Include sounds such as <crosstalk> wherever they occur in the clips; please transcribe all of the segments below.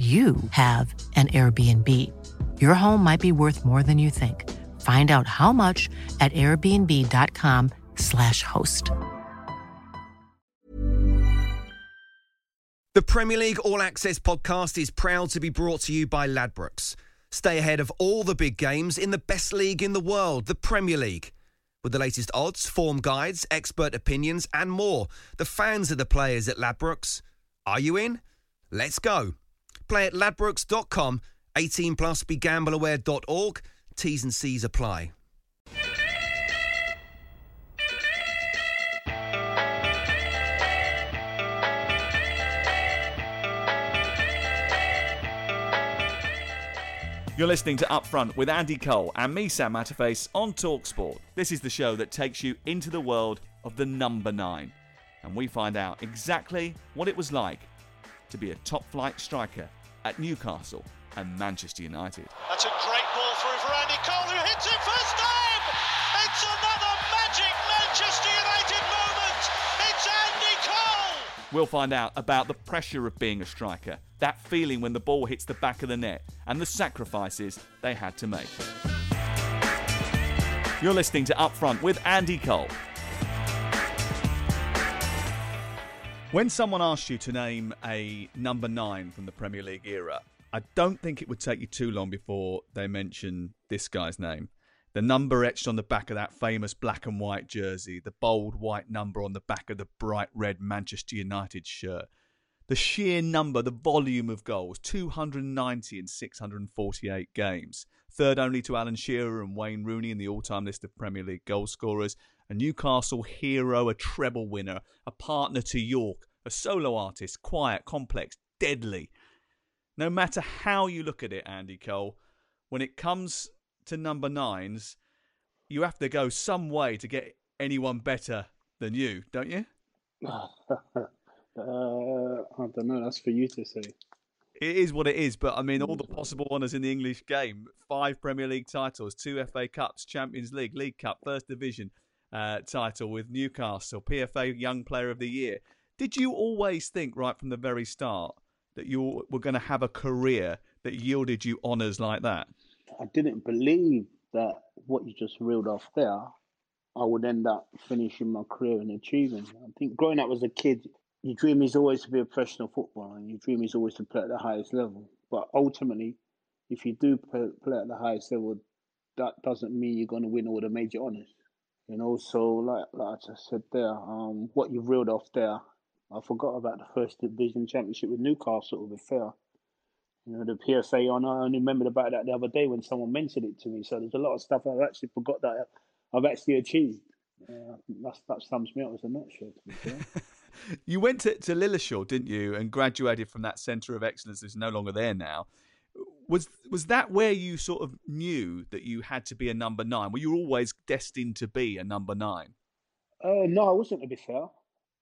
you have an Airbnb. Your home might be worth more than you think. Find out how much at airbnb.com/slash host. The Premier League All Access podcast is proud to be brought to you by Ladbrokes. Stay ahead of all the big games in the best league in the world, the Premier League. With the latest odds, form guides, expert opinions, and more, the fans are the players at Ladbrokes. Are you in? Let's go. Play at ladbrokes.com, 18 plus begambleaware.org. T's and C's apply. You're listening to Upfront with Andy Cole and me, Sam Matterface, on Talksport. This is the show that takes you into the world of the number nine, and we find out exactly what it was like to be a top flight striker at Newcastle and Manchester United. That's a great ball through for Andy Cole, who hits it first time. It's another magic Manchester United moment. It's Andy Cole. We'll find out about the pressure of being a striker, that feeling when the ball hits the back of the net, and the sacrifices they had to make. You're listening to Upfront with Andy Cole. When someone asks you to name a number nine from the Premier League era, I don't think it would take you too long before they mention this guy's name. The number etched on the back of that famous black and white jersey, the bold white number on the back of the bright red Manchester United shirt. The sheer number, the volume of goals 290 in 648 games. Third only to Alan Shearer and Wayne Rooney in the all time list of Premier League goal scorers. A Newcastle hero, a treble winner, a partner to Yorke, a solo artist, quiet, complex, deadly. No matter how you look at it, Andy Cole, when it comes to number nines, you have to go some way to get anyone better than you, don't you? <laughs> uh, I don't know. That's for you to say. It is what it is, but I mean, all the possible honours in the English game five Premier League titles, two FA Cups, Champions League, League Cup, First Division uh, title with Newcastle, PFA Young Player of the Year. Did you always think, right from the very start, that you were going to have a career that yielded you honours like that? I didn't believe that what you just reeled off there, I would end up finishing my career and achieving. I think growing up as a kid, your dream is always to be a professional footballer, and your dream is always to play at the highest level. But ultimately, if you do play, play at the highest level, that doesn't mean you're going to win all the major honours. You know, so like like I just said there, um, what you've reeled off there, I forgot about the first division championship with Newcastle. To be fair, you know, the PFA honour. I only remembered about that the other day when someone mentioned it to me. So there's a lot of stuff I've actually forgot that I've actually achieved. Uh, that's, that sums me up as a nutshell. To be fair. <laughs> you went to, to Lilleshall, didn't you, and graduated from that centre of excellence that's no longer there now. Was was that where you sort of knew that you had to be a number nine? Were you always destined to be a number nine? Uh, no, I wasn't. To be fair,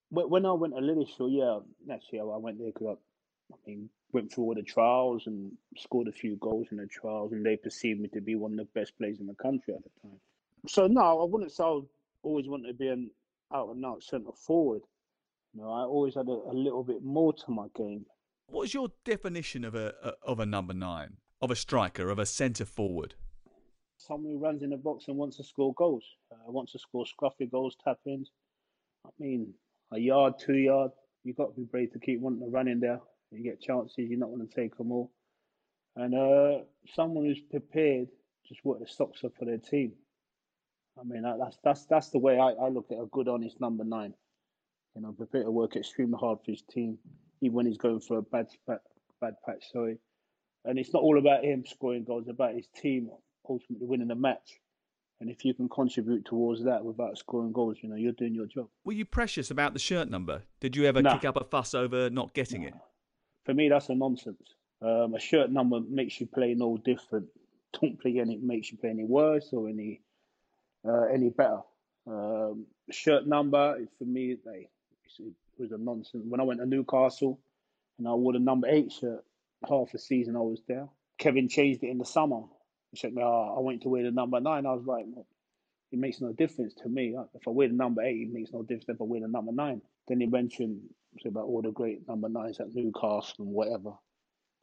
when, I went to Lilleshall, yeah, naturally I went there because I, I mean went through all the trials and scored a few goals in the trials, and they perceived me to be one of the best players in the country at the time. So no, I wouldn't say I always wanted to be an out and out centre forward. You know, I always had a, a, little bit more to my game. What's your definition of a, a of a number nine, of a striker, of a centre forward? Someone who runs in the box and wants to score goals, uh, wants to score scruffy goals, tap ins. I mean, a yard, two yard. You've got to be brave to keep wanting to run in there. You get chances, you're not going to take them all. And uh, someone who's prepared just work the socks up for their team. I mean, that's that's that's the way I, I look at a good, honest number nine. You know, prepared to work extremely hard for his team, even when he's going for a bad bad, bad patch. Sorry, and it's not all about him scoring goals; it's about his team ultimately winning the match. And if you can contribute towards that without scoring goals, you know, you're doing your job. Were you precious about the shirt number? Did you ever Nah. kick up a fuss over not getting it? For me, that's a nonsense. Um, a shirt number makes you play no different. Don't play any makes you play any worse or any uh, any better. Um, shirt number for me, it was a nonsense. When I went to Newcastle and I wore the number eight shirt, half the season I was there. Kevin changed it in the summer. He said, oh, I want to wear the number nine. I was like, well, it makes no difference to me. If I wear the number eight, it makes no difference if I wear the number nine. Then he mentioned about all the great number nines at Newcastle and whatever.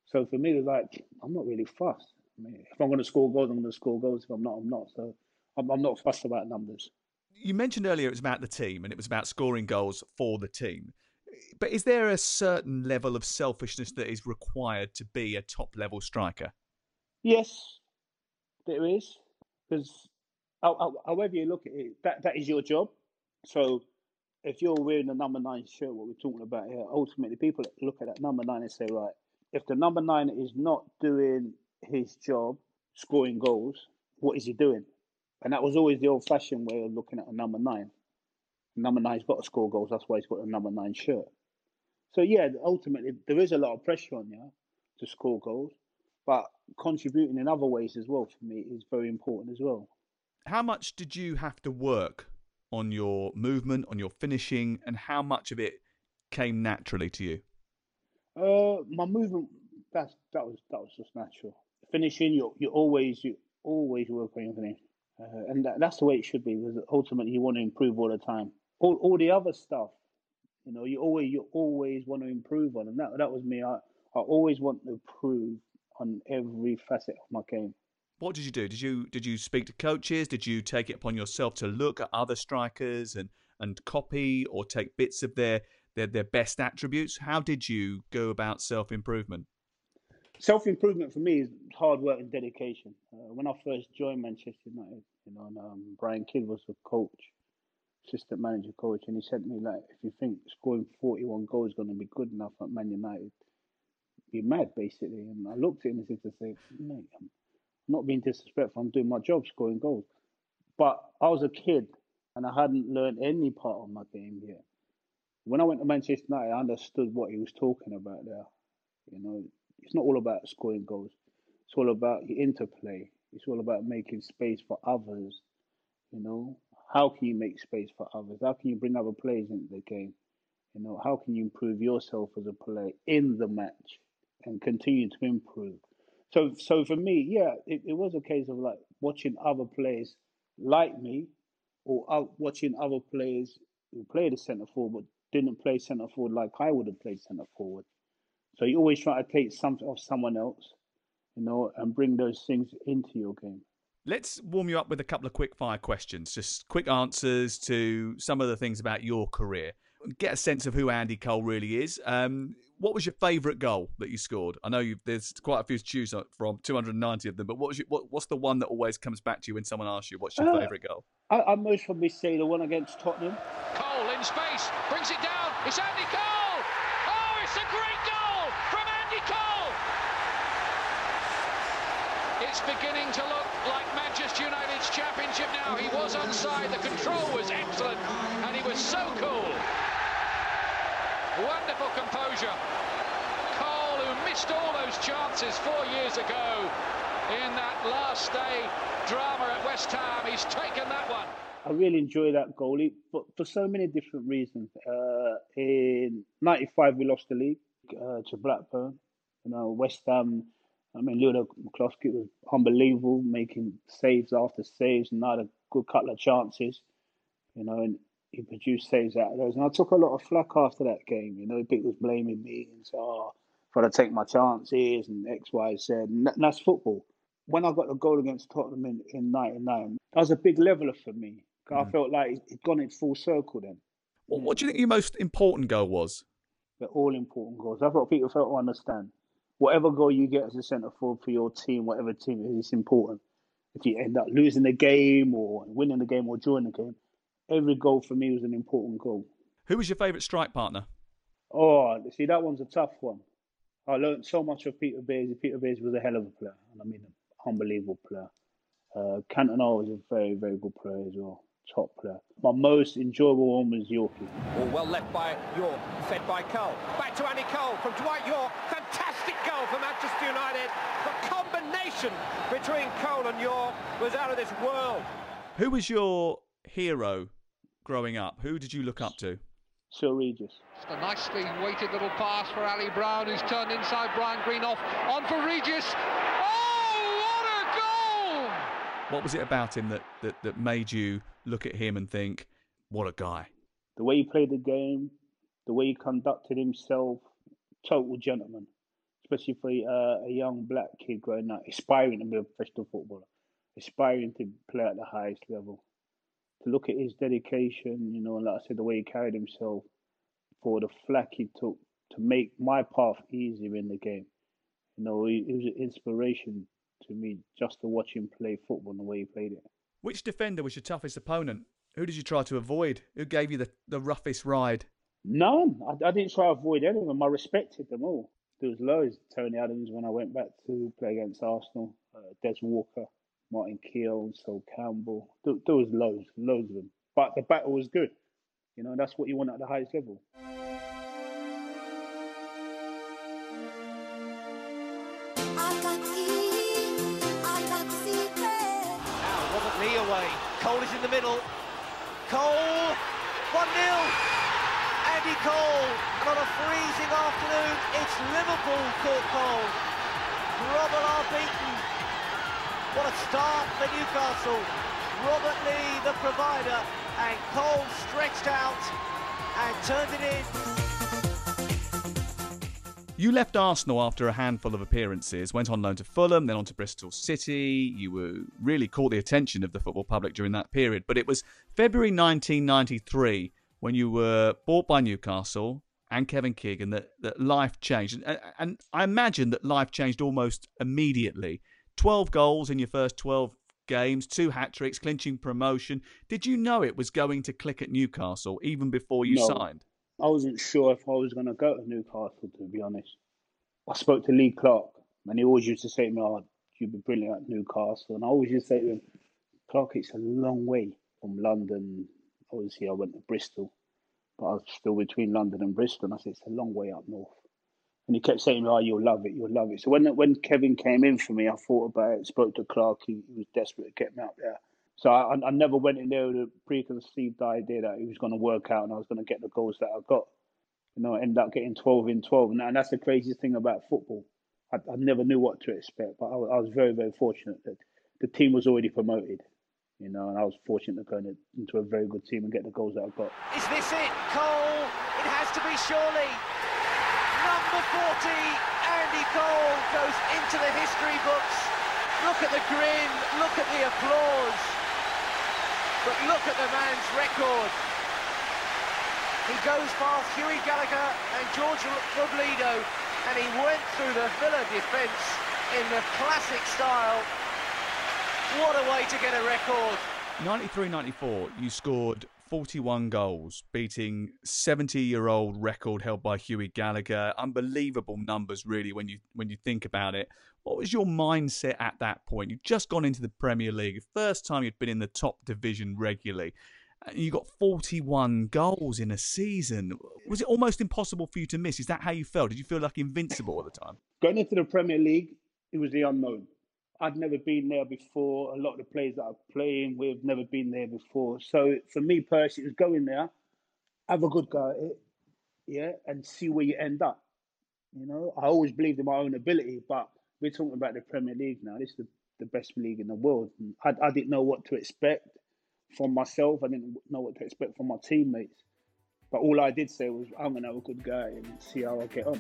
So for me, it's like, I'm not really fussed. I mean, if I'm going to score goals, I'm going to score goals. If I'm not, I'm not. So I'm, I'm not fussed about numbers. You mentioned earlier it was about the team and it was about scoring goals for the team. But is there a certain level of selfishness that is required to be a top level striker? Yes, there is. Because however you look at it, that, that is your job. So if you're wearing the number nine shirt, what we're talking about here, ultimately people look at that number nine and say, right, if the number nine is not doing his job, scoring goals, what is he doing? And that was always the old fashioned way of looking at a number nine. Number nine's got to score goals, that's why he's got a number nine shirt. So yeah, ultimately there is a lot of pressure on you to score goals, but contributing in other ways as well for me is very important as well. How much did you have to work on your movement, on your finishing, and how much of it came naturally to you? Uh, my movement that's that was that was just natural. Finishing, you you always you always work on your finish, uh, and that, that's the way it should be. Because ultimately, you want to improve all the time. All all the other stuff, you know, you always you always want to improve on, and that that was me. I I always want to improve on every facet of my game. What did you do? Did you did you speak to coaches? Did you take it upon yourself to look at other strikers and and copy or take bits of their their, their best attributes? How did you go about self improvement? Self improvement for me is hard work and dedication. Uh, when I first joined Manchester United, you know, and, um, Brian Kidd was the coach, assistant manager coach, and he said to me like, if you think scoring forty one goals is going to be good enough at Man United, you're mad basically. And I looked at him and said to say, mate, I'm not being disrespectful. I'm doing my job, scoring goals. But I was a kid and I hadn't learned any part of my game yet when I went to Manchester United, I understood what he was talking about there. You know, it's not all about scoring goals. It's all about the interplay. It's all about making space for others. You know, how can you make space for others? How can you bring other players into the game? You know, how can you improve yourself as a player in the match and continue to improve? So, so for me, yeah, it, it was a case of like watching other players like me, or watching other players who played the centre forward but didn't play centre forward like I would have played centre forward. So you always try to take something off someone else, you know, and bring those things into your game. Let's warm you up with a couple of quick fire questions, just quick answers to some of the things about your career. Get a sense of who Andy Cole really is. Um, what was your favourite goal that you scored? I know there's quite a few to choose from, 290 of them, but what was your, what, what's the one that always comes back to you when someone asks you what's your uh, favourite goal? I, I most probably say the one against Tottenham. Cole in space, brings it down. It's Andy Cole. Oh, it's a great goal from Andy Cole. It's beginning to look like Manchester United's championship now. He was onside. The control was excellent, and he was so cool. Wonderful composure. Cole, who missed all those chances four years ago in that last day drama at West Ham, he's taken that one. I really enjoy that goalie, but for so many different reasons. Uh, in '95, we lost the league uh, to Blackburn. You know, West Ham. I mean, Ludek Miklosko was unbelievable, making saves after saves, and had a good couple of chances. You know, and he produced saves out of those. And I took a lot of flack after that game. You know, people was blaming me and said, "Oh, for to take my chances and X, Y, Z." And that's football. When I got the goal against Tottenham in, in '99, that was a big leveler for me Mm. I felt like it had gone in full circle then. Well, what do you think your most important goal was? They're all important goals. That's what people fail to understand. Whatever goal you get as a centre forward for your team, whatever team it is, it's important. If you end up losing the game or winning the game or drawing the game, every goal for me was an important goal. Who was your favourite strike partner? Oh, see, that one's a tough one. I learned so much of Peter Bays. Peter Bays was a hell of a player, and I mean, an unbelievable player. Uh, Cantona was a very, very good player as well top player. My most enjoyable one was Yorkie. Oh, well left by Yorke, fed by Cole. Back to Andy Cole from Dwight Yorke. Fantastic goal for Manchester connection between Cole and Yorke was out of this world. Who was your hero growing up? Who did you look up to? Cyrille Regis. Just a nicely weighted little pass for Ally Brown, who's turned inside Brian Greenhoff. On for Regis. Oh, what a goal! What was it about him that, that, that made you look at him and think, what a guy? The way he played the game, the way he conducted himself, total gentleman. Especially for uh, a young black kid growing up, aspiring to be a professional footballer, aspiring to play at the highest level to look at his dedication, you know, and like I said, the way he carried himself for the flack he took to make my path easier in the game. You know, he was an inspiration to me just to watch him play football and the way he played it. Which defender was your toughest opponent? Who did you try to avoid? Who gave you the, the roughest ride? None. I, I didn't try to avoid any of them. I respected them all. There was loads. Tony Adams when I went back to play against Arsenal. Uh, Des Walker. Martin Keown, Sol Campbell. There, there, was loads, loads of them. But the battle was good. You know, that's what you want at the highest level. Robert Lee away. Cole is in the middle. Cole, 1 0. Andy Cole, a freezing afternoon, it's Liverpool caught Cole. Grobbelaar beaten what a start for Newcastle. Robert Lee, the provider, and Cole stretched out and turned it in. You left Arsenal after a handful of appearances, went on loan to Fulham, then on to Bristol City. You were really caught the attention of the football public during that period. But it was February 1993 when you were bought by Newcastle and Kevin Keegan that, that life changed. And, and I imagine that life changed almost immediately 12 goals in your first 12 games, two hat tricks, clinching promotion. Did you know it was going to click at Newcastle even before you no, signed? I wasn't sure if I was going to go to Newcastle, to be honest. I spoke to Lee Clark, and he always used to say to me, oh, you'd be brilliant at Newcastle. And I always used to say to him, Clark, it's a long way from London. Obviously, I went to Bristol, but I was still between London and Bristol. And I said, it's a long way up north. And he kept saying, "Oh, you'll love it, you'll love it." So when when Kevin came in for me, I thought about it. Spoke to Clark. He, he was desperate to get me out there. So I, I never went in there with a preconceived idea that it was going to work out and I was going to get the goals that I got. You know, I ended up getting 12 in 12. And, and that's the craziest thing about football. I, I never knew what to expect, but I, I, was very, very fortunate that the team was already promoted. You know, and I was fortunate to go into a very good team and get the goals that I got. Is this it, Cole? It has to be surely number 40, Andy Cole, goes into the history books. Look at the grin, look at the applause. But look at the man's record. He goes past Hughie Gallacher and George Robledo, and he went through the Villa defence in the classic style. What a way to get a record. 93-94, you scored 41 goals, beating 70 year old record held by Hughie Gallacher. Unbelievable numbers, really, when you when you think about it. What was your mindset at that point? You'd just gone into the Premier League, first time you'd been in the top division regularly. And you got 41 goals in a season. Was it almost impossible for you to miss? Is that how you felt? Did you feel like invincible at the time? Going into the Premier League, it was the unknown. I'd never been there before. A lot of the players that I'm playing with never been there before. So for me personally, it was going there, have a good go at it, yeah, and see where you end up. You know, I always believed in my own ability, but we're talking about the Premier League now. This is the, the best league in the world. I, I didn't know what to expect from myself. I didn't know what to expect from my teammates. But all I did say was, I'm going to have a good guy and see how I get on.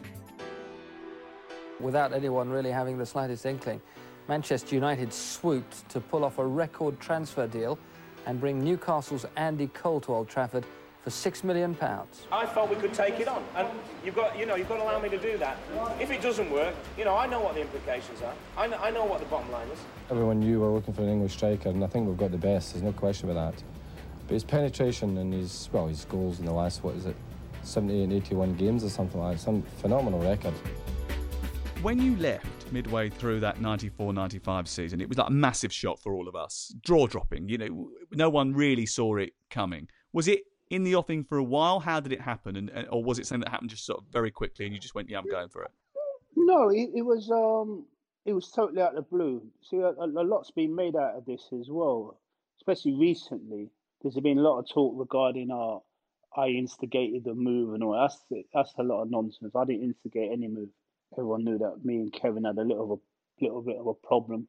Without anyone really having the slightest inkling, Manchester United swooped to pull off a record transfer deal and bring Newcastle's Andy Cole to Old Trafford for six million pounds. I thought we could take it on, and you've got, you know, you've got to allow me to do that. If it doesn't work, you know, I know what the implications are. I know, I know what the bottom line is. Everyone knew we were looking for an English striker, and I think we've got the best. There's no question about that. But his penetration and his, well, his goals in the last, what is it, 78 and 81 games or something like that. Some phenomenal record. When you left, midway through that 94 95 season. It was like a massive shot for all of us. Draw dropping, you know, no one really saw it coming. Was it in the offing for a while? How did it happen? And, or was it something that happened just sort of very quickly and you just went, yeah, I'm going for it? No, it, it was, um, it was totally out of the blue. See, a, a lot's been made out of this as well, especially recently. There's been a lot of talk regarding our. I instigated the move and all. That's that's a lot of nonsense. I didn't instigate any move. Everyone knew that me and Kevin had a little of a little bit of a problem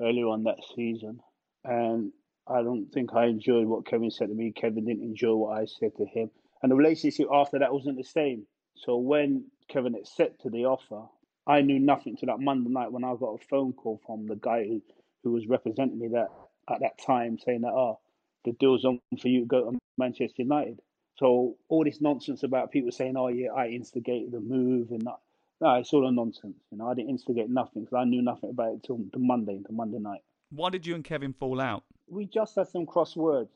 earlier on that season, and I don't think I enjoyed what Kevin said to me. Kevin didn't enjoy what I said to him, and the relationship after that wasn't the same. So when Kevin accepted the offer, I knew nothing to that Monday night when I got a phone call from the guy who, who was representing me that at that time, saying that oh, the deal's on for you to go to Manchester United. So all this nonsense about people saying, "Oh yeah, I instigated the move," and that, no, it's all a nonsense. You know, I didn't instigate nothing because I knew nothing about it till the Monday, until Monday night. Why did you and Kevin fall out? We just had some cross words.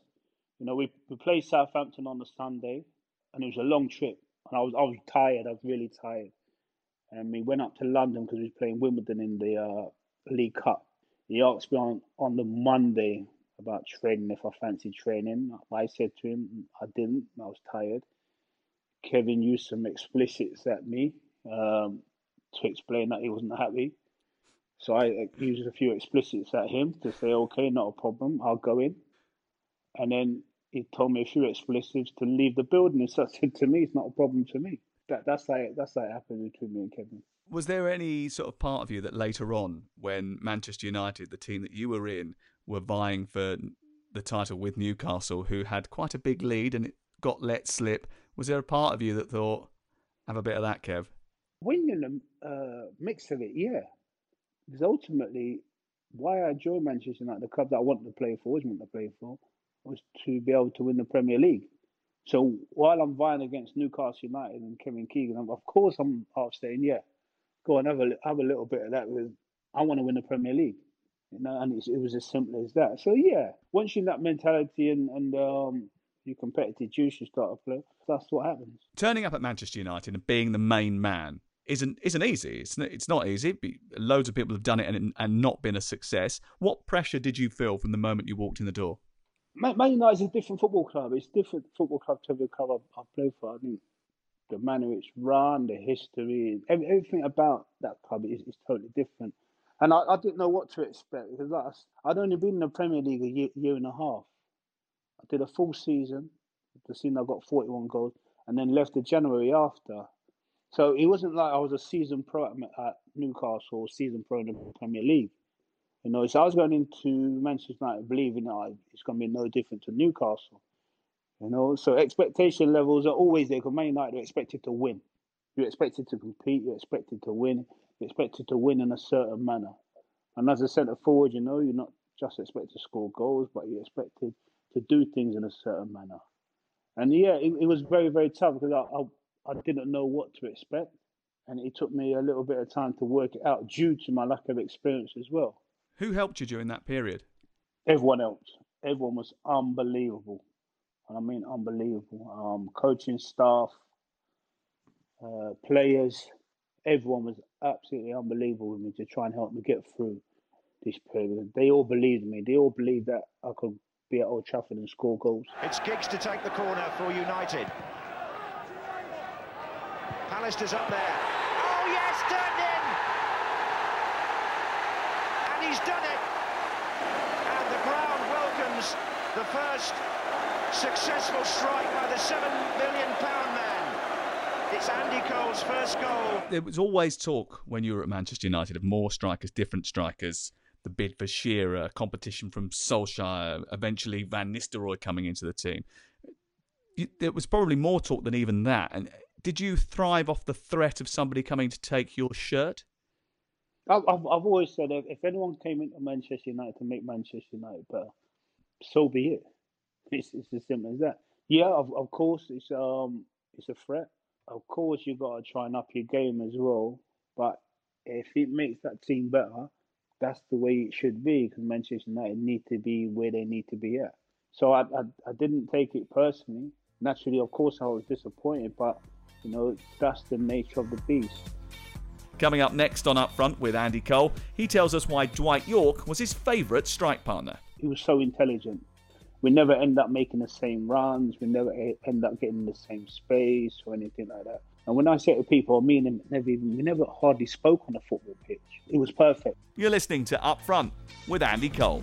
You know, we we played Southampton on the Sunday, and it was a long trip, and I was I was tired. I was really tired, and we went up to London because we was playing Wimbledon in the uh, League Cup. He asked me on on the Monday about training if I fancied training. I said to him I didn't. I was tired. Kevin used some explicits at me um, to explain that he wasn't happy. So I used a few explicits at him to say, okay, not a problem, I'll go in. And then he told me a few explicits to leave the building. And so I said to me, it's not a problem to me. That, that's like that's like happened between me and Kevin. Was there any sort of part of you that later on, when Manchester United, the team that you were in, were vying for the title with Newcastle, who had quite a big lead and it got let slip. Was there a part of you that thought, have a bit of that, Kev? You're the uh, mix of it, yeah. Because ultimately, why I joined Manchester United, the club that I wanted to play for, always wanted to play for, was to be able to win the Premier League. So while I'm vying against Newcastle United and Kevin Keegan, of course I'm half saying, yeah, go and have a have a little bit of that because I want to win the Premier League. You know, and it was as simple as that. So yeah, once you're in that mentality and and um, your competitive juice, you start to play. That's what happens. Turning up at Manchester United and being the main man isn't isn't easy. It's it's not easy. Loads of people have done it and and not been a success. What pressure did you feel from the moment you walked in the door? Man, United is a different football club. It's different football club to every club I've, played for. I think the manner it's run, the history, everything about that club is, is totally different. And I, I didn't know what to expect because like, I'd only been in the Premier League a year, year and a half. I did a full season. The season I got 41 goals and then left the January after. So it wasn't like I was a season pro at Newcastle or season pro in the Premier League. You know, so I was going into Manchester United believing that it's going to be no different to Newcastle. You know, so expectation levels are always there because Man United are expected to win. You're expected to compete. You're expected to win You're expected to win in a certain manner. And as a centre forward, you know, you're not just expected to score goals, but you're expected to do things in a certain manner. And yeah, it, it was very, very tough because I, I, I didn't know what to expect. And it took me a little bit of time to work it out due to my lack of experience as well. Who helped you during that period? Everyone helped. Everyone was unbelievable. And I mean unbelievable. Um, coaching staff, uh, players, everyone was absolutely unbelievable with me to try and help me get through this period. They all believed in me. They all believed that I could be at Old Trafford and score goals. It's Giggs to take the corner for United. Pallister's up there. Oh yes, turned in! And he's done it! And the crowd welcomes the first successful strike by the seven million pound man. It's Andy Cole's first goal. There was always talk when you were at Manchester United of more strikers, different strikers. The bid for Shearer, competition from Solskjaer, eventually Van Nistelrooy coming into the team. There was probably more talk than even that. And did you thrive off the threat of somebody coming to take your shirt? I've, I've always said if anyone came into Manchester United to make Manchester United better, so be it. It's, it's as simple as that. Yeah, of, of course, it's um, it's a threat of course you've got to try and up your game as well. But if it makes that team better, that's the way it should be because Manchester United need to be where they need to be at. So I, I, I didn't take it personally. Naturally, of course, I was disappointed, but you know that's the nature of the beast. Coming up next on Upfront with Andy Cole, he tells us why Dwight Yorke was his favourite strike partner. He was so intelligent we never end up making the same runs. We never end up getting the same space or anything like that. And when I say to people, me and him never even, we never hardly spoke on a football pitch. It was perfect. You're listening to Up Front with Andy Cole.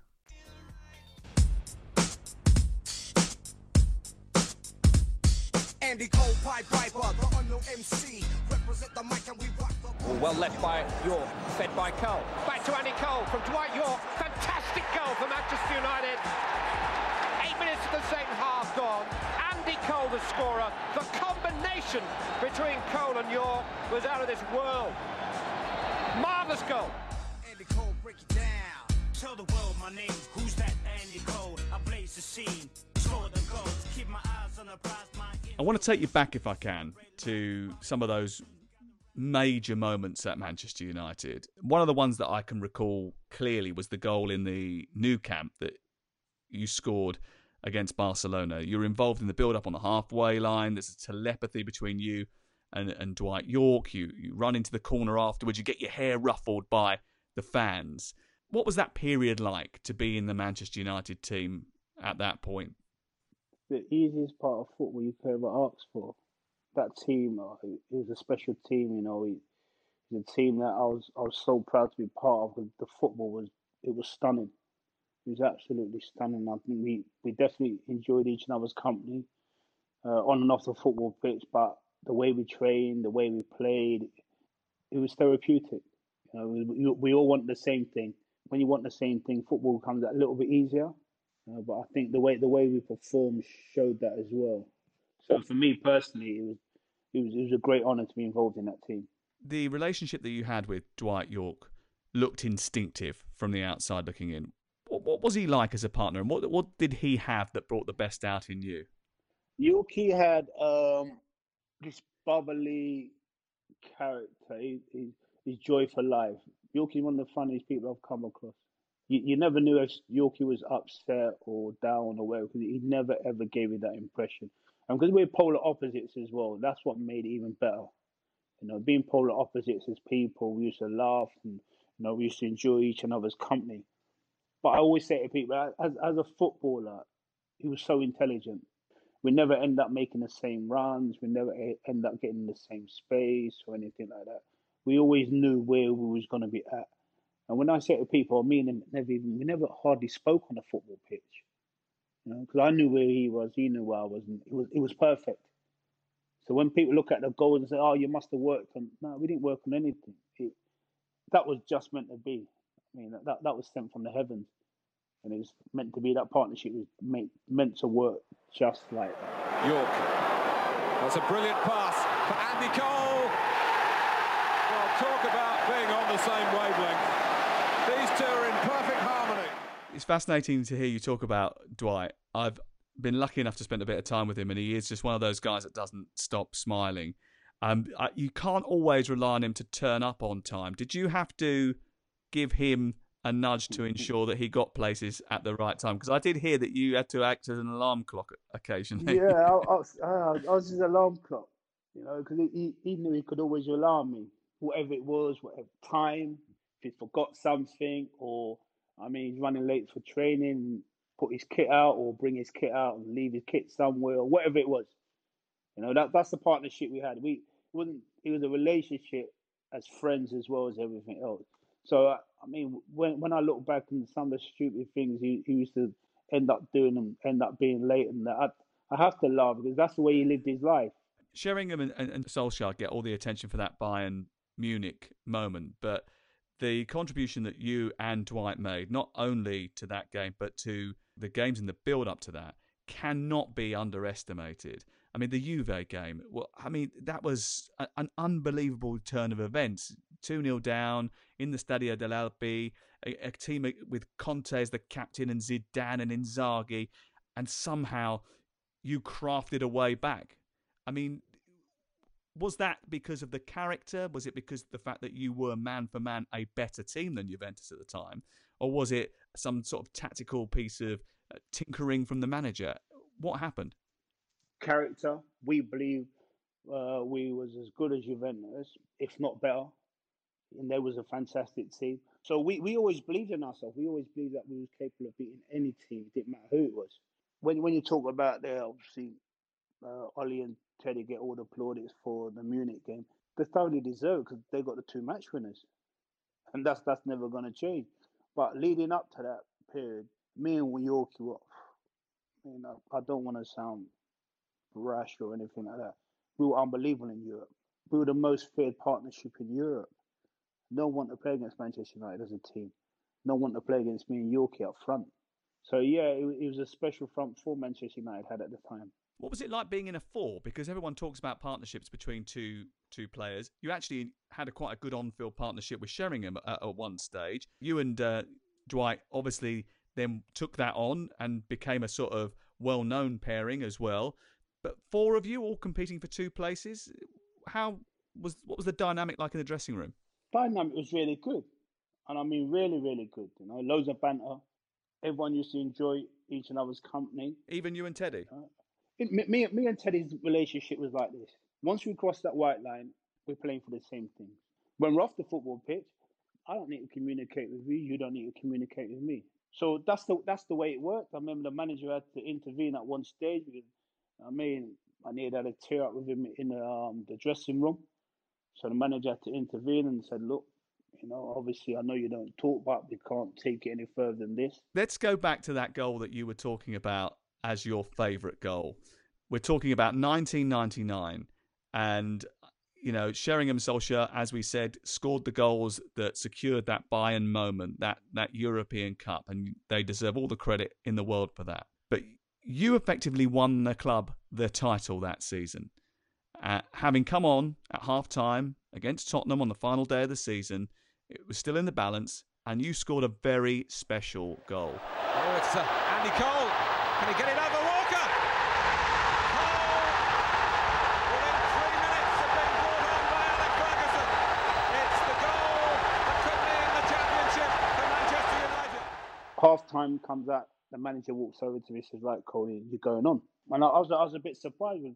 Andy Cole, Pied Piper, the unknown MC. Represent the mic and we rock the. Well left by Yorke, fed by Cole. Back to Andy Cole from Dwight Yorke. Fantastic goal for Manchester United. Eight minutes of the second half gone. Andy Cole, the scorer. The combination between Cole and Yorke was out of this world. Marvellous goal. Andy Cole, break it down. Tell the world my name. Who's that Andy Cole? I blaze the scene. Score the goals. Keep my eyes on the prize. I want to take you back, if I can, to some of those major moments at Manchester United. One of the ones that I can recall clearly was the goal in the Nou Camp that you scored against Barcelona. You're involved in the build up on the halfway line. There's a telepathy between you and, and Dwight Yorke. You, you run into the corner afterwards. You get your hair ruffled by the fans. What was that period like to be in the Manchester United team at that point? The easiest part of football you could ever ask for. That team, uh, it was a special team, you know. It was a team that I was I was so proud to be part of. The football was it was stunning. It was absolutely stunning. I think we, we definitely enjoyed each other's company uh, on and off the football pitch, but the way we trained, the way we played, it was therapeutic. You know, we, we all want the same thing. When you want the same thing, football becomes a little bit easier. Uh, but I think the way the way we performed showed that as well. So for me personally, it was it was it was a great honour to be involved in that team. The relationship that you had with Dwight Yorke looked instinctive from the outside looking in. What, what was he like as a partner, and what what did he have that brought the best out in you? Yorkie had um, this bubbly character. He, he, he's joy for life. Yorkie one of the funniest people I've come across. You, you never knew if Yorkie was upset or down or whatever because he never ever gave me that impression. And because we're polar opposites as well, that's what made it even better. You know, being polar opposites as people, we used to laugh and you know we used to enjoy each other's company. But I always say to people, as as a footballer, he was so intelligent. We never end up making the same runs. We never end up getting the same space or anything like that. We always knew where we was going to be at. And when I say to people, me and him never even, we never hardly spoke on a football pitch. You know, because I knew where he was, he knew where I was, and it was it was perfect. So when people look at the goals and say, "Oh, you must have worked on," no, we didn't work on anything. It, that was just meant to be. I mean, that that was sent from the heavens, and it was meant to be. That partnership was meant meant to work just like that. Yorke. That's a brilliant pass for Andy Cole. Well, talk about being on the same wavelength. These two are in perfect harmony. It's fascinating to hear you talk about Dwight. I've been lucky enough to spend a bit of time with him, and he is just one of those guys that doesn't stop smiling. Um, you can't always rely on him to turn up on time. Did you have to give him a nudge to ensure that he got places at the right time? Because I did hear that you had to act as an alarm clock occasionally. Yeah, I, I, <laughs> was, I was his alarm clock, you know, because he, he knew he could always alarm me, whatever it was, whatever time, if he forgot something, or I mean, he's running late for training, put his kit out, or bring his kit out and leave his kit somewhere, or whatever it was. You know, that that's the partnership we had. We wasn't. It was a relationship as friends as well as everything else. So I mean, when when I look back on some of the stupid things he, he used to end up doing and end up being late, and that I, I have to laugh because that's the way he lived his life. Sheringham and, and, and Solskjaer get all the attention for that Bayern Munich moment, but the contribution that you and Dwight made, not only to that game, but to the games in the build up to that, cannot be underestimated. I mean, the Juve game, well, I mean, that was a, an unbelievable turn of events. 2 0 down in the Stadio dell'Alpi, a, a team with Conte as the captain and Zidane and Inzaghi, and somehow you crafted a way back. I mean, was that because of the character? Was it because the fact that you were man for man a better team than Juventus at the time? Or was it some sort of tactical piece of uh, tinkering from the manager? What happened? Character. We believe uh, we was as good as Juventus, if not better. And there was a fantastic team. So we, we always believed in ourselves. We always believed that we was capable of beating any team. It didn't matter who it was. When when you talk about there, obviously, uh, Ollie and Teddy get all the plaudits for the Munich game. They thoroughly deserve because they got the two match winners, and that's that's never going to change. But leading up to that period, me and Yorkie were, <sighs> know, I don't want to sound rash or anything like that. We were unbelievable in Europe. We were the most feared partnership in Europe. No one to play against Manchester United as a team. No one to play against me and Yorkie up front. So yeah, it, it was a special front for Manchester United had at the time. What was it like being in a four? Because everyone talks about partnerships between two two players. You actually had a quite a good on-field partnership with Sheringham at, at one stage. You and uh, Dwight obviously then took that on and became a sort of well-known pairing as well. But four of you all competing for two places. How was what was the dynamic like in the dressing room? Dynamic was really good, and I mean really, really good. You know, loads of banter. Everyone used to enjoy each other's company. Even you and Teddy. Uh, me, me, me and Teddy's relationship was like this. Once we cross that white line, we're playing for the same things. When we're off the football pitch, I don't need to communicate with you. You don't need to communicate with me. So that's the that's the way it worked. I remember the manager had to intervene at one stage because I mean I nearly had a tear up with him in the, um, the dressing room. So the manager had to intervene and said, "Look, you know, obviously I know you don't talk, but we can't take it any further than this." Let's go back to that goal that you were talking about as your favourite goal. We're talking about 1999, and you know Sheringham Solskjaer, as we said, scored the goals that secured that Bayern moment, that that European Cup, and they deserve all the credit in the world for that. But you effectively won the club the title that season, uh, having come on at half time against Tottenham on the final day of the season. It was still in the balance, and you scored a very special goal. Oh, it's uh, Andy Cole. Can he get it over Walker? Cole, within three minutes of being brought on by Alex Ferguson. It's the goal that could mean the championship for Manchester United. Half time comes out, the manager walks over to me and says, Right, Cole, you're going on. And I, I was I was a bit surprised. With,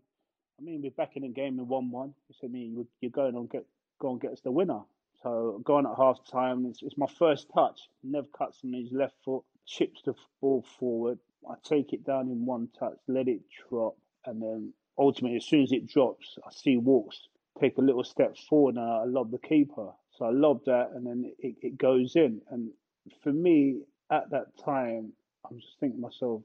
I mean, we're back in the game in 1 1. He said, me, You're going on, get, go and get us the winner. So going at half time, it's, it's my first touch. Nev cuts on his left foot, chips the ball forward. I take it down in one touch, let it drop, and then ultimately, as soon as it drops, I see Walks take a little step forward, and I lob the keeper. So I lob that, and then it, it goes in. And for me, at that time, I'm just thinking to myself,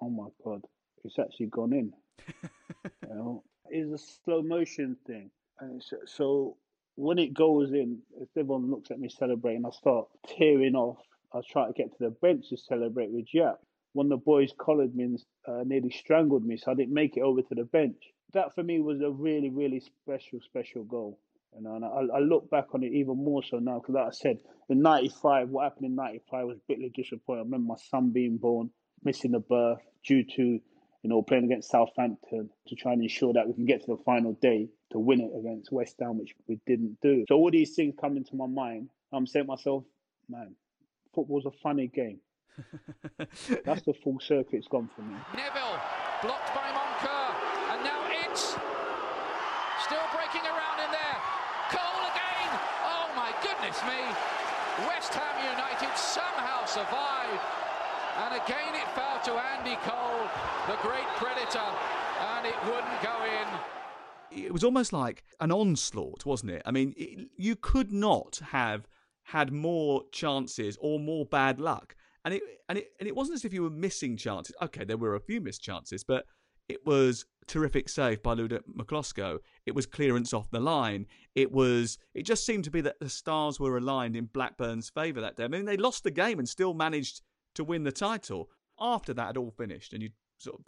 "Oh my god, it's actually gone in." <laughs> you know, it's a slow motion thing, and so when it goes in, if everyone looks at me celebrating, I start tearing off. I try to get to the bench to celebrate with Jack one of the boys collared me and uh, nearly strangled me, so I didn't make it over to the bench. That for me was a really, really special, special goal. You know, and I, I look back on it even more so now because, like I said, in '95, what happened in '95 was bitterly disappointing. I remember my son being born, missing the birth due to, you know, playing against Southampton to try and ensure that we can get to the final day to win it against West Ham, which we didn't do. So all these things come into my mind. I'm saying to myself, man, football's a funny game. <laughs> That's the full circuit it's gone for me. Neville blocked by Moncur, and now Ince still breaking around in there. Cole again. Oh me! West Ham United somehow survived, and again it fell to Andy Cole, the great predator, and it wouldn't go in. It was almost like an onslaught, wasn't it? I mean, it, you could not have had more chances or more bad luck and it and it and it wasn't as if you were missing chances. Okay, there were a few missed chances, but it was terrific save by Ludo Miklosko. It was clearance off the line. It was. It just seemed to be that the stars were aligned in Blackburn's favour that day. I mean, they lost the game and still managed to win the title. After that had all finished, and you sort of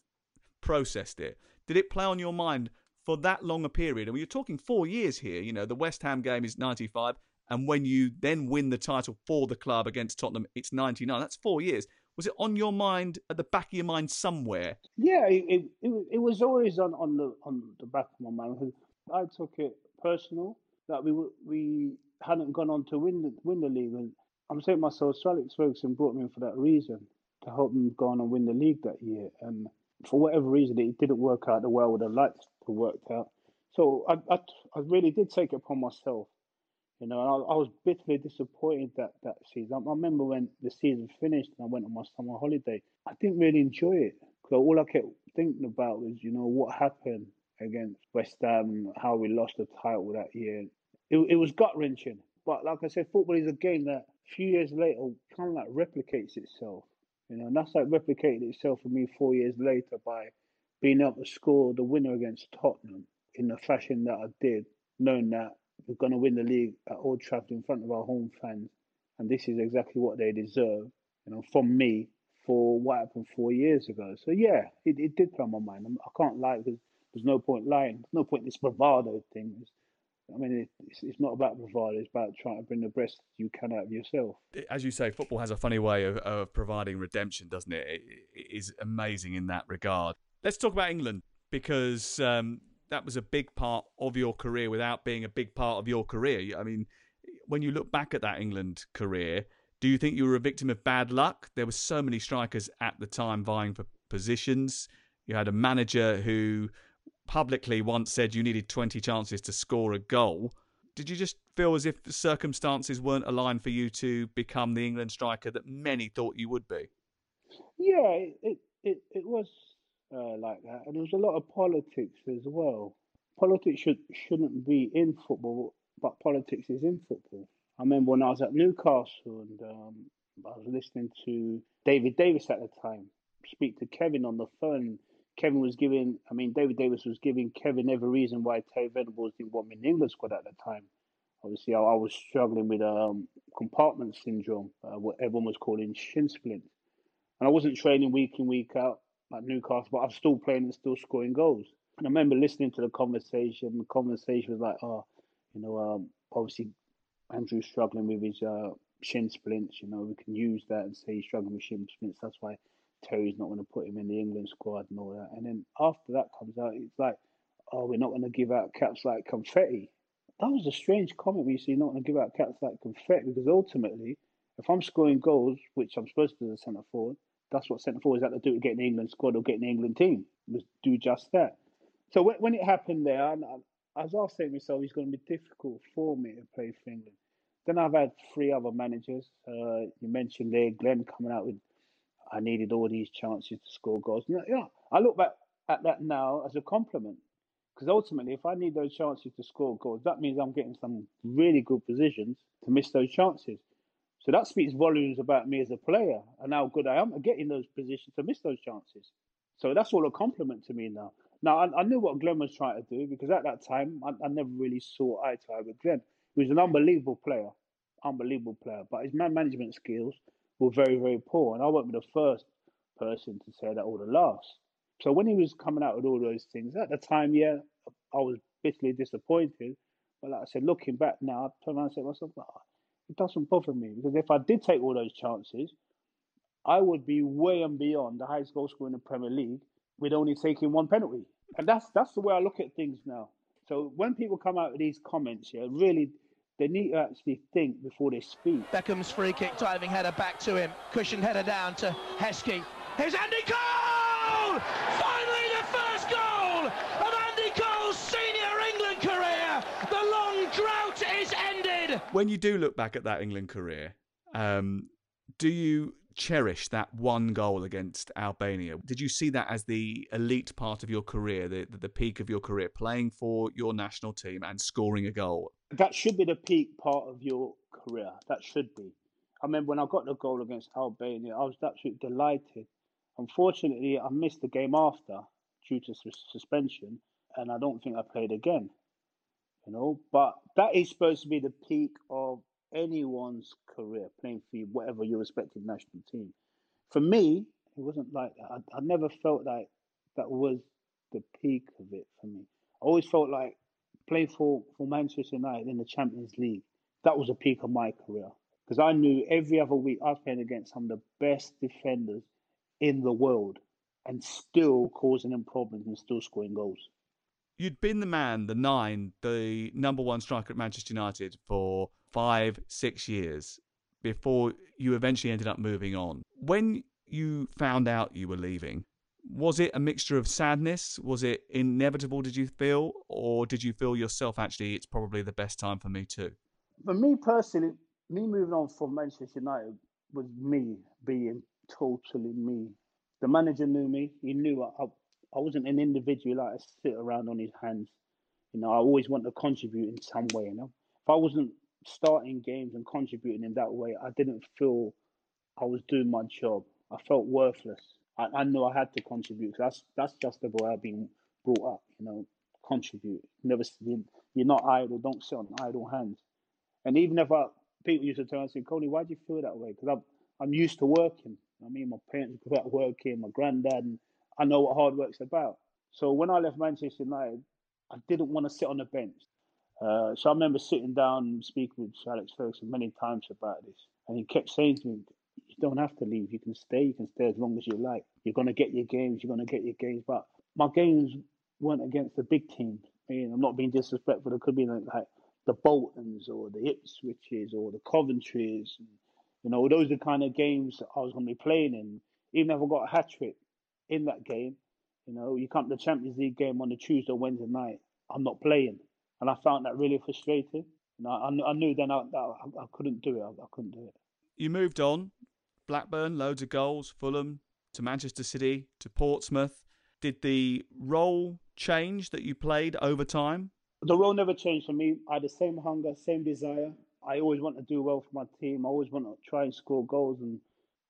processed it. Did it play on your mind for that long a period? And we are talking four years here. You know, the West Ham game is '95. And when you then win the title for the club against Tottenham, it's 99. That's four years. Was it on your mind, at the back of your mind somewhere? Yeah, it it, it was always on, on the on the back of my mind. I took it personal that we we hadn't gone on to win the, win the league. And I'm saying myself, Sir Alex Ferguson brought me in for that reason to help them go on and win the league that year. And for whatever reason, it didn't work out the way I would have liked to work out. So I, I, I really did take it upon myself you know, I, I, was bitterly disappointed that that season. I, I, remember when the season finished and I went on my summer holiday. I didn't really enjoy it because all I kept thinking about was, you know, what happened against West Ham, how we lost the title that year. It, it was gut wrenching. But like I said, football is a game that a few years later kind of like replicates itself. You know, and that's like replicated itself for me four years later by being able to score the winner against Tottenham in the fashion that I did, knowing that we're going to win the league at Old Trafford in front of our home fans, and this is exactly what they deserve. You know, from me for what happened four years ago. So yeah, it, it did play on my mind. I can't lie because there's no point lying. There's no point in this bravado thing. It's, I mean, it's, it's not about bravado. It's about trying to bring the best you can out of yourself. As you say, football has a funny way of, of providing redemption, doesn't it? it? It is amazing in that regard. Let's talk about England because um, that was a big part of your career without being a big part of your career. I mean, when you look back at that England career, do you think you were a victim of bad luck? There were so many strikers at the time vying for positions. You had a manager who publicly once said you needed 20 chances to score a goal. Did you just feel as if the circumstances weren't aligned for you to become the England striker that many thought you would be? Yeah, it it, it was uh, like that, and there was a lot of politics as well. Politics should shouldn't be in football, but politics is in football. I remember when I was at Newcastle and um, I was listening to David Davies at the time speak to Kevin on the phone. Kevin was giving, I mean, David Davies was giving Kevin every reason why Terry Venables didn't want me in the England squad at the time. Obviously, I, I was struggling with um, compartment syndrome, uh, what everyone was calling shin splint. And I wasn't training week in, week out at Newcastle, but I'm still playing and still scoring goals. And I remember listening to the conversation. The conversation was like, oh, you know, um, obviously Andrew's struggling with his uh, shin splints. You know, we can use that and say he's struggling with shin splints. That's why Terry's not going to put him in the England squad and all that. And then after that comes out, it's like, oh, we're not going to give out caps like confetti. That was a strange comment when you say not going to give out caps like confetti because ultimately, if I'm scoring goals, which I'm supposed to as a centre forward, that's what centre forwards had to do to get an England squad or get an England team. Was do just that. So when, when it happened there, I, I was asking myself, it's going to be difficult for me to play for England. Then I've had three other managers. Uh, you mentioned there, Glenn coming out with, I needed all these chances to score goals. Yeah, I look back at that now as a compliment because ultimately, if I need those chances to score goals, that means I'm getting some really good positions to miss those chances. So that speaks volumes about me as a player and how good I am at getting those positions to miss those chances. So that's all a compliment to me now. Now, I, I knew what Glenn was trying to do because at that time, I, I, never really saw eye to eye with Glenn. He was an unbelievable player, unbelievable player, but his man management skills were very, very poor. And I won't be the first person to say that or the last. So when he was coming out with all those things, at the time, yeah, I was bitterly disappointed. But like I said, looking back now, I turn around and said to myself, oh, it doesn't bother me because if I did take all those chances, I would be way and beyond the highest goal scorer in the Premier League with only taking one penalty. And that's that's the way I look at things now. So when people come out with these comments, yeah, really They need to actually think before they speak. Beckham's free kick, diving header back to him. Cushioned header down to Heskey. Here's Andy Cole! Finally, the first goal of Andy Cole's senior England career. The long drought is ended. When you do look back at that England career, um, do you cherish that one goal against Albania? Did you see that as the elite part of your career, the, the peak of your career, playing for your national team and scoring a goal? That should be the peak part of your career. That should be. I remember when I got the goal against Albania, I was absolutely delighted. Unfortunately, I missed the game after due to suspension, and I don't think I played again. You know, but that is supposed to be the peak of anyone's career playing for whatever your respective national team. For me, it wasn't like that. I, I never felt like that was the peak of it for me. I always felt like playing for, for Manchester United in the Champions League, that was the peak of my career. Because I knew every other week I was playing against some of the best defenders in the world and still causing them problems and still scoring goals. You'd been the man, the nine, the number one striker at Manchester United for five, six years before you eventually ended up moving on. When you found out you were leaving, was it a mixture of sadness? Was it inevitable, did you feel? Or did you feel yourself, actually, it's probably the best time for me too? For me personally, me moving on from Manchester United was me being totally me. The manager knew me. He knew I, I wasn't an individual like to sit around on his hands. You know, I always want to contribute in some way. You know, if I wasn't starting games and contributing in that way, I didn't feel I was doing my job. I felt worthless. I, I knew I had to contribute. That's that's just the way I've been brought up. You know, contribute. Never you're not idle. Don't sit on idle hands. And even if I, people used to tell me, say, Coley, why do you feel that way? Because I'm I'm used to working. I mean, my parents grew up working. My granddad, and I know what hard work's about. So when I left Manchester United, I didn't want to sit on the bench. Uh, so I remember sitting down and speaking with Alex Ferguson many times about this, and he kept saying to me, "You don't have to leave. You can stay. You can stay as long as you like. You're going to get your games. You're going to get your games." But my games weren't against the big teams. I mean, I'm not being disrespectful. It could be like, the Boltons or the Ipswiches or the Coventrys. You know, those are the kind of games I was going to be playing in. Even if I got a hat trick in that game, you know, you come to the Champions League game on a Tuesday or Wednesday night, I'm not playing and I found that really frustrating. And I, I knew then I, that I, I couldn't do it. I, I couldn't do it. You moved on, Blackburn, loads of goals, Fulham to Manchester City to Portsmouth. Did the role change that you played over time? The role never changed for me. I had the same hunger, same desire. I always want to do well for my team. I always want to try and score goals and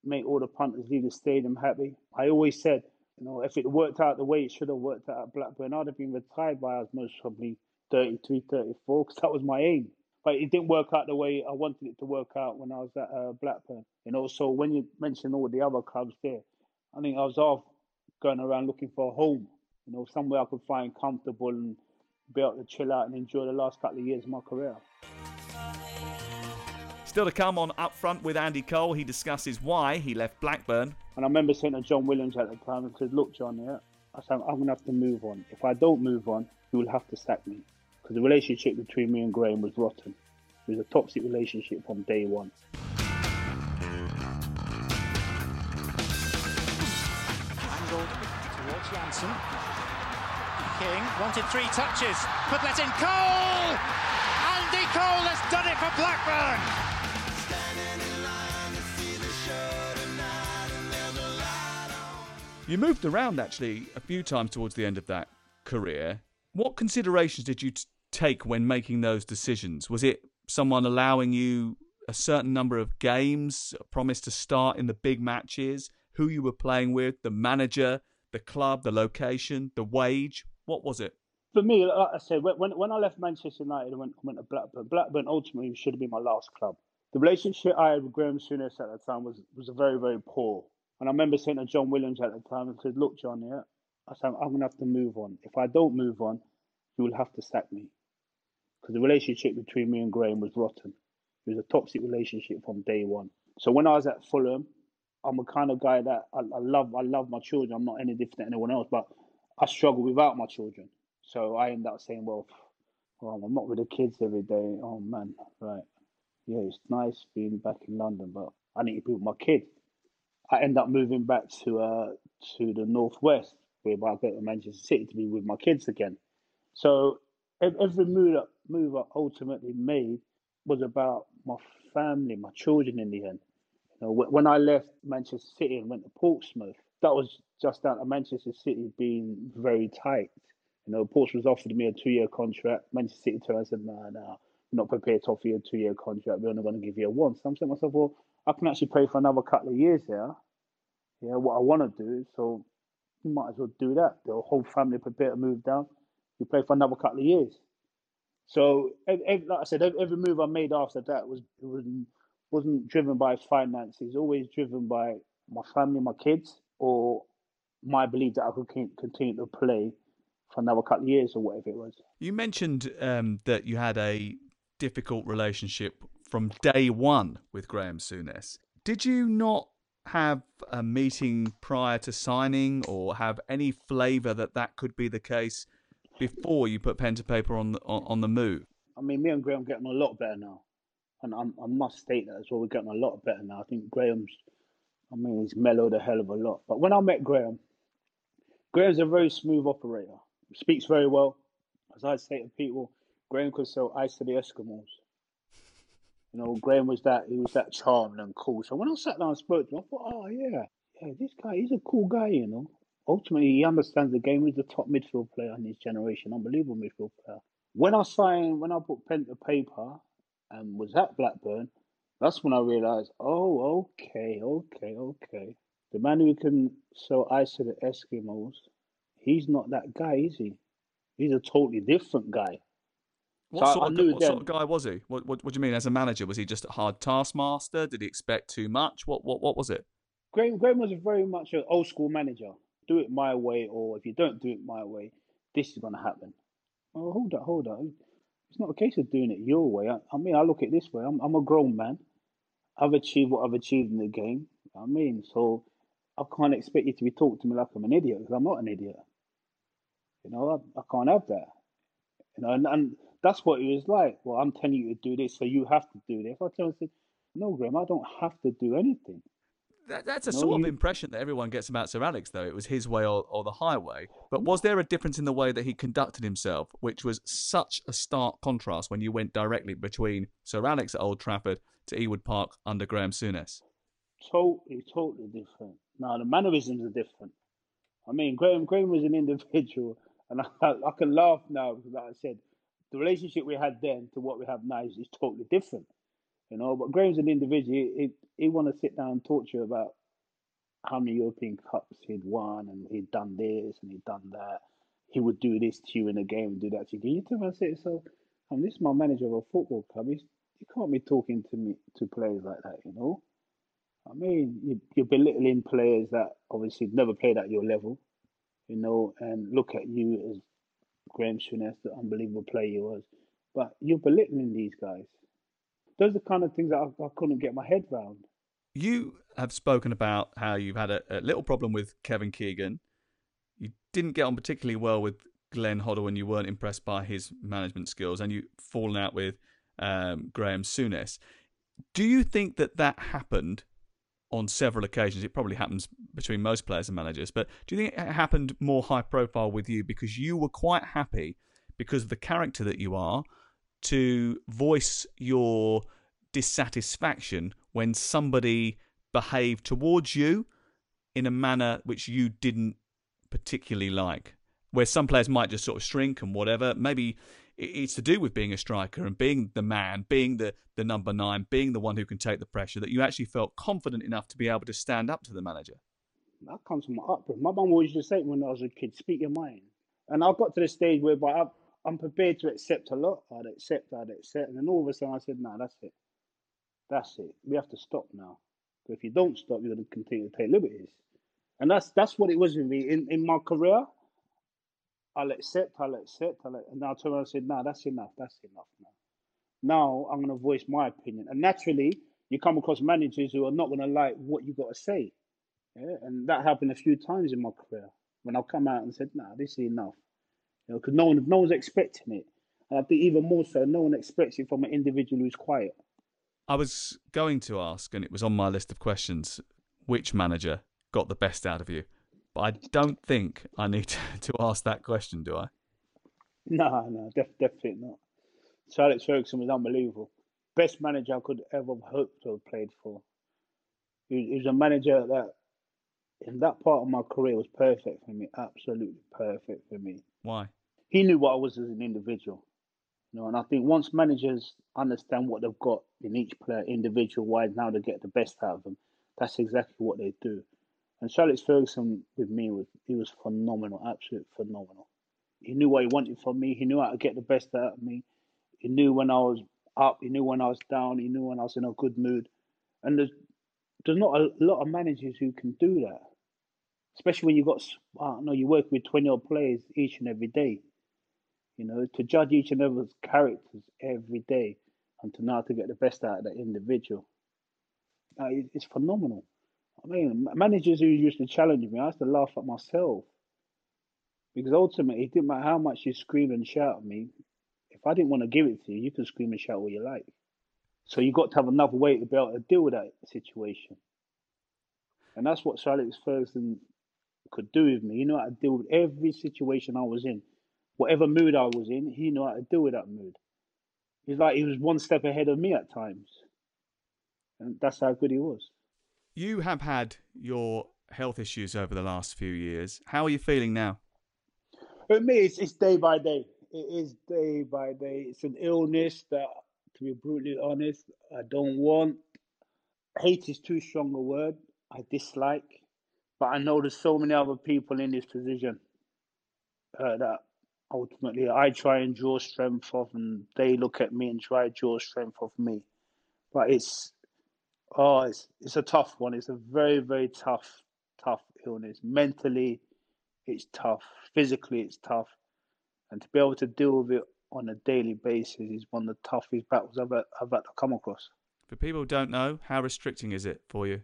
make all the punters leave the stadium happy. I always said, you know, if it worked out the way it should have worked out at Blackburn, I'd have been retired by us most probably 33, 34, because that was my aim. But it didn't work out the way I wanted it to work out when I was at uh, Blackburn. You know, so when you mention all the other clubs there, I think I was off going around looking for a home. You know, somewhere I could find comfortable and be able to chill out and enjoy the last couple of years of my career. Still to come on Up Front with Andy Cole, he discusses why he left Blackburn. And I remember saying to John Williams at the time, I said, Look, John, yeah, I said, I'm going to have to move on. If I don't move on, you will have to sack me because the relationship between me and Graham was rotten. It was a toxic relationship from day one. Angled towards Jansen. King wanted three touches, but let in Cole! Andy Cole has done it for Blackburn! You moved around actually a few times towards the end of that career. What considerations did you t- take when making those decisions? Was it someone allowing you a certain number of games, a promise to start in the big matches, who you were playing with, the manager, the club, the location, the wage? What was it? For me, like I said, when when I left Manchester United, I went, went to Blackburn. Blackburn ultimately should have been my last club. The relationship I had with Graham Souness at the time was was very very poor. And I remember saying to John Williams at the time, I said, "Look, John, yeah, I said I'm gonna have to move on. If I don't move on, you will have to sack me because the relationship between me and Graham was rotten. It was a toxic relationship from day one. So when I was at Fulham, I'm a kind of guy that I, I love. I love my children. I'm not any different than anyone else, but I struggle without my children. So I end up saying, well, well, I'm not with the kids every day. Oh man, right. Yeah, it's nice being back in London, but I need to be with my kid. I end up moving back to uh to the northwest, where I go to Manchester City to be with my kids again. So every move that move I ultimately made was about my family, my children. In the end, you know, when I left Manchester City and went to Portsmouth, that was just down to Manchester City being very tight. You know, Portsmouth offered me a two-year contract. Manchester City turned and said, "No, no, not prepared to offer you a two-year contract. We're only going to give you a one." So I'm saying to myself, "Well, I can actually play for another couple of years here. Yeah, what I want to do, so you might as well do that. The whole family prepared to move down. You play for another couple of years. So, like I said, every move I made after that was was wasn't driven by finances. Always driven by my family, my kids, or my belief that I could continue to play for another couple of years or whatever it was. You mentioned um, that you had a difficult relationship from day one with Graham Souness. Did you not have a meeting prior to signing or have any flavour that that could be the case before you put pen to paper on the, on, the move? I mean, me and Graham getting a lot better now. And I'm, i must state that as well. We're getting a lot better now. I think Graham's, I mean, he's mellowed a hell of a lot. But when I met Graham, Graham's a very smooth operator. Speaks very well. As I say to people, Graham could sell ice to the Eskimos. You know, Graham was that he was that charming and cool. So when I sat down and spoke to him, I thought, oh yeah, yeah, this guy, he's a cool guy, you know. Ultimately, he understands the game. He's the top midfield player in his generation, unbelievable midfield player. When I signed, when I put pen to paper and was at Blackburn, that's when I realised, oh, okay, okay, okay. The man who can sell ice to the Eskimos, he's not that guy, is he? He's a totally different guy. What, so sort, of, what sort, of, guy was he? What, what, what, do you mean as a manager? Was he just a hard taskmaster? Did he expect too much? What what what was it? Graham, Graham was very much an old school manager. Do it my way, or if you don't do it my way, this is going to happen. Oh, hold on, hold on. It's not a case of doing it your way. I, I mean, I look at it this way. I'm, I'm a grown man. I've achieved what I've achieved in the game. I mean, so I can't expect you to be talking to me like I'm an idiot because I'm not an idiot. You know, I, I can't have that. You know, and, and that's what it was like. Well, I'm telling you to do this, so you have to do this. I tell him, I said, no, Graham, I don't have to do anything. That, that's a no, sort you... of impression that everyone gets about Sir Alex, though. It was his way or, or the highway. But mm. was there a difference in the way that he conducted himself, which was such a stark contrast when you went directly between Sir Alex at Old Trafford to Ewood Park under Graham Souness? Totally, totally different. Now, the mannerisms are different. I mean, Graham, Graham was an <laughs> individual, and I, I can laugh now because, like I said, the relationship we had then to what we have now is, is totally different. You know, but Graham's an individual. He, he, want to sit down and talk to you about how many European Cups he'd won and he'd done this and he'd done that. He would do this to you in a game and do that to you. You tell me, say, so, and this is my manager of a football club. He's, you can't be talking to me to players like that, you know. I mean, you, you're belittling players that obviously never played at your level, you know, and look at you as Graham Souness, the unbelievable player he was. But you're belittling these guys. Those are the kind of things that I, I couldn't get my head around. You have spoken about how you've had a, a, little problem with Kevin Keegan. You didn't get on particularly well with Glenn Hoddle and you weren't impressed by his management skills, and you've fallen out with um, Graham Souness. Do you think that that happened on several occasions. It probably happens between most players and managers, but do you think it happened more high profile with you because you were quite happy because of the character that you are to voice your dissatisfaction when somebody behaved towards you in a manner which you didn't particularly like? Where some players might just sort of shrink and whatever. Maybe it's to do with being a striker and being the man, being the, the number nine, being the one who can take the pressure, that you actually felt confident enough to be able to stand up to the manager? That comes from my upbringing. My mum always used to say when I was a kid, speak your mind. And I got to the stage where I, I'm prepared to accept a lot. I'd accept, I'd accept. And then all of a sudden I said, no, nah, that's it. That's it. We have to stop now. But if you don't stop, you're going to continue to take liberties. And that's that's what it was with me. In, in my career, I'll accept, I'll accept, I'll accept. And I told her, I said, no, that's enough, that's enough now. Now I'm going to voice my opinion. And naturally, you come across managers who are not going to like what you got to say. Yeah? And that happened a few times in my career when I've come out and said, nah, this is enough. You know, because no one, no one's expecting it. And I think even more so, no one expects it from an individual who's quiet. I was going to ask, and it was on my list of questions, which manager got the best out of you? But I don't think I need to, <laughs> to ask that question, do I? No, no, def- definitely not. Sir Alex Ferguson was unbelievable. Best manager I could ever hope to have played for. He, he was a manager that, in that part of my career, was perfect for me. Absolutely perfect for me. Why? He knew what I was as an individual. You know, and I think once managers understand what they've got in each player, individual wise, now to get the best out of them, that's exactly what they do. And Alex Ferguson with me was he was phenomenal, absolute phenomenal. He knew what he wanted from me. He knew how to get the best out of me. He knew when I was up. He knew when I was down. He knew when I was in a good mood. And there's there's not a lot of managers who can do that, especially when you got don't know you work with twenty odd players each and every day. You know to judge each and every characters every day, and to know to get the best out of that individual. Uh, it's phenomenal. I mean, managers who used to challenge me, I used to laugh at myself. Because ultimately, it didn't matter how much you scream and shout at me. If I didn't want to give it to you, you can scream and shout all you like. So you've got to have another way to be able to deal with that situation. And that's what Sir Alex Ferguson could do with me. He knew how to deal with every situation I was in. Whatever mood I was in, he knew how to deal with that mood. He's like he was one step ahead of me at times. And that's how good he was. You have had your health issues over the last few years. How are you feeling now? For me, it's, it's day by day. It is day by day. It's an illness that, to be brutally honest, I don't want. Hate is too strong a word. I dislike, but I know there's so many other people in this position uh, that ultimately I try and draw strength of, and they look at me and try to draw strength of me. But it's oh, it's it's a tough one. It's a very very tough tough illness. Mentally, it's tough. Physically, it's tough, and to be able to deal with it on a daily basis is one of the toughest battles I've had- I've had to come across. For people who don't know, how restricting is it for you?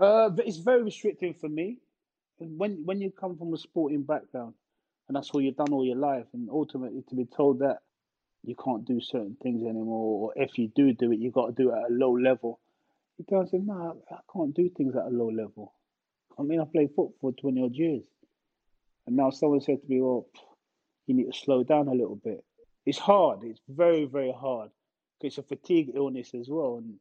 Uh, it's very restricting for me. And When when you come from a sporting background, and that's all you've done all your life, and ultimately to be told that you can't do certain things anymore, or if you do do it, you've got to do it at a low level. You can't say, no, I can't do things at a low level. I mean, I played football for 20 odd years. And now someone said to me, well, you need to slow down a little bit. It's hard. It's very, very hard. It's a fatigue illness as well. And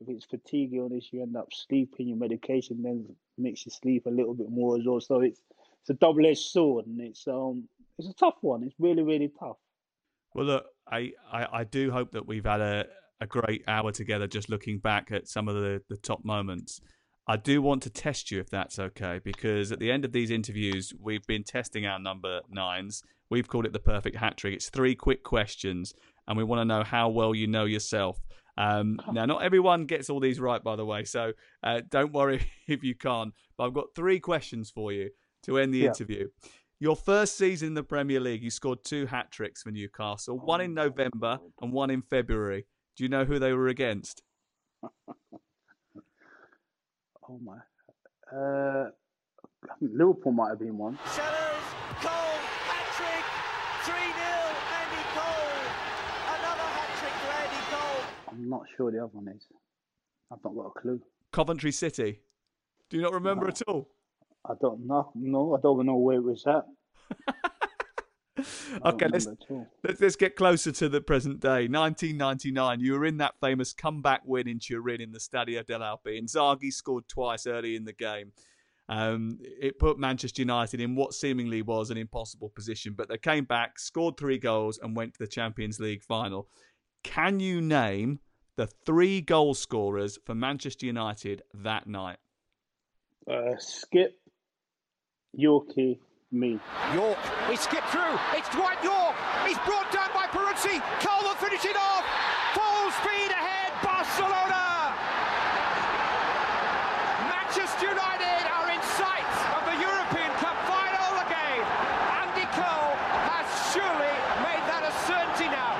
if it's fatigue illness, you end up sleeping. Your medication then makes you sleep a little bit more as well. So it's it's a double edged sword, and it's um it's a tough one. It's really, really tough. Well, look, I, I, I do hope that we've had a, a great hour together just looking back at some of the, the top moments. I do want to test you if that's okay, because at the end of these interviews, we've been testing our number nines. We've called it the perfect hat trick. It's three quick questions, and we want to know how well you know yourself. Um, <laughs> now, not everyone gets all these right, by the way, so uh, don't worry <laughs> if you can't. But I've got three questions for you to end the Yeah. interview. Your first season in the Premier League, you scored two hat tricks for Newcastle, one in November and one in February. Do you know who they were against? <laughs> Oh my. Uh, Liverpool might have been one. Sellars, Cole, hat trick, 3 0, Andy Cole. Another hat trick for Andy Cole. I'm not sure the other one is. I've not got a clue. Coventry City. Do you not remember at all? I don't know. No, I don't know where it was at. <laughs> Don't Okay, let's, remember at all. let's let's get closer to the present day. 1999, you were in that famous comeback win in Turin in the Stadio dell'Alpi. Inzaghi scored twice early in the game. Um, it put Manchester United in what seemingly was an impossible position, but they came back, scored three goals, and went to the Champions League final. Can you name the three goal scorers for Manchester United that night? Uh, Skip, Yorkie, me. Yorke, he skipped through. It's Dwight Yorke. He's brought down by Peruzzi. Cole will finish it off. Full speed ahead, Barcelona. Manchester United are in sight of the European Cup final again. Andy Cole has surely made that a certainty now.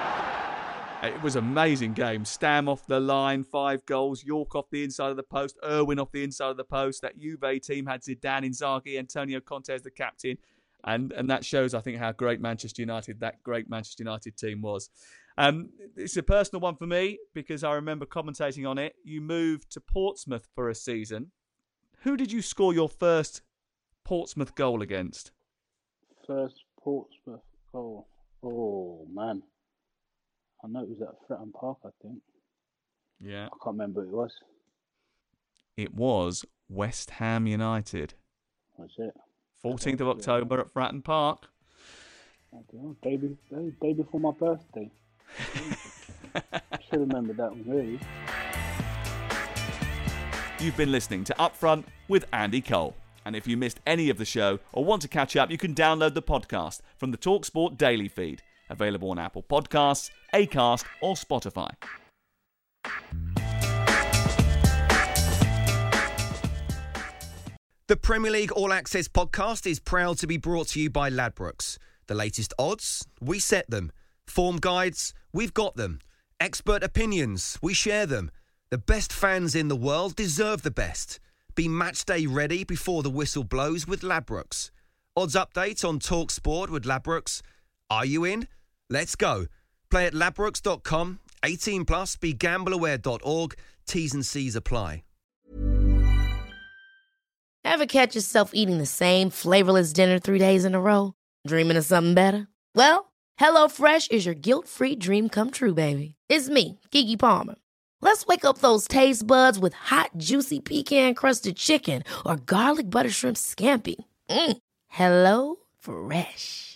It was an amazing game. Stam off the line, five goals. Yorke off the inside of the post. Irwin off the inside of the post. That Juve team had Zidane, Inzaghi, Antonio Conte as the captain. and and that shows, I think, how great Manchester United, that great Manchester United team was. Um, it's a personal one for me because I remember commentating on it. You moved to Portsmouth for a season. Who did you score your first Portsmouth goal against? First Portsmouth goal. Oh man, I know it was at Fratton Park. I think. Yeah. I can't remember who it was. It was West Ham United. Was it? 14th of October at Fratton Park. Day, be- day, day before my birthday. I should remember that one really. You've been listening to Upfront with Andy Cole. And if you missed any of the show or want to catch up, you can download the podcast from the Talksport daily feed, available on Apple Podcasts, Acast, or Spotify. The Premier League All Access podcast is proud to be brought to you by Ladbrokes. The latest odds, we set them. Form guides, we've got them. Expert opinions, we share them. The best fans in the world deserve the best. Be match day ready before the whistle blows with Ladbrokes. Odds update on Talk Sport with Ladbrokes. Are you in? Let's go. Play at ladbrokes.com. 18 plus. BeGambleAware.org. T's and C's apply. Ever catch yourself eating the same flavorless dinner three days in a row? Dreaming of something better? Well, HelloFresh is your guilt-free dream come true, baby. It's me, Keke Palmer. Let's wake up those taste buds with hot, juicy pecan-crusted chicken or garlic butter shrimp scampi. Mm. Hello Fresh.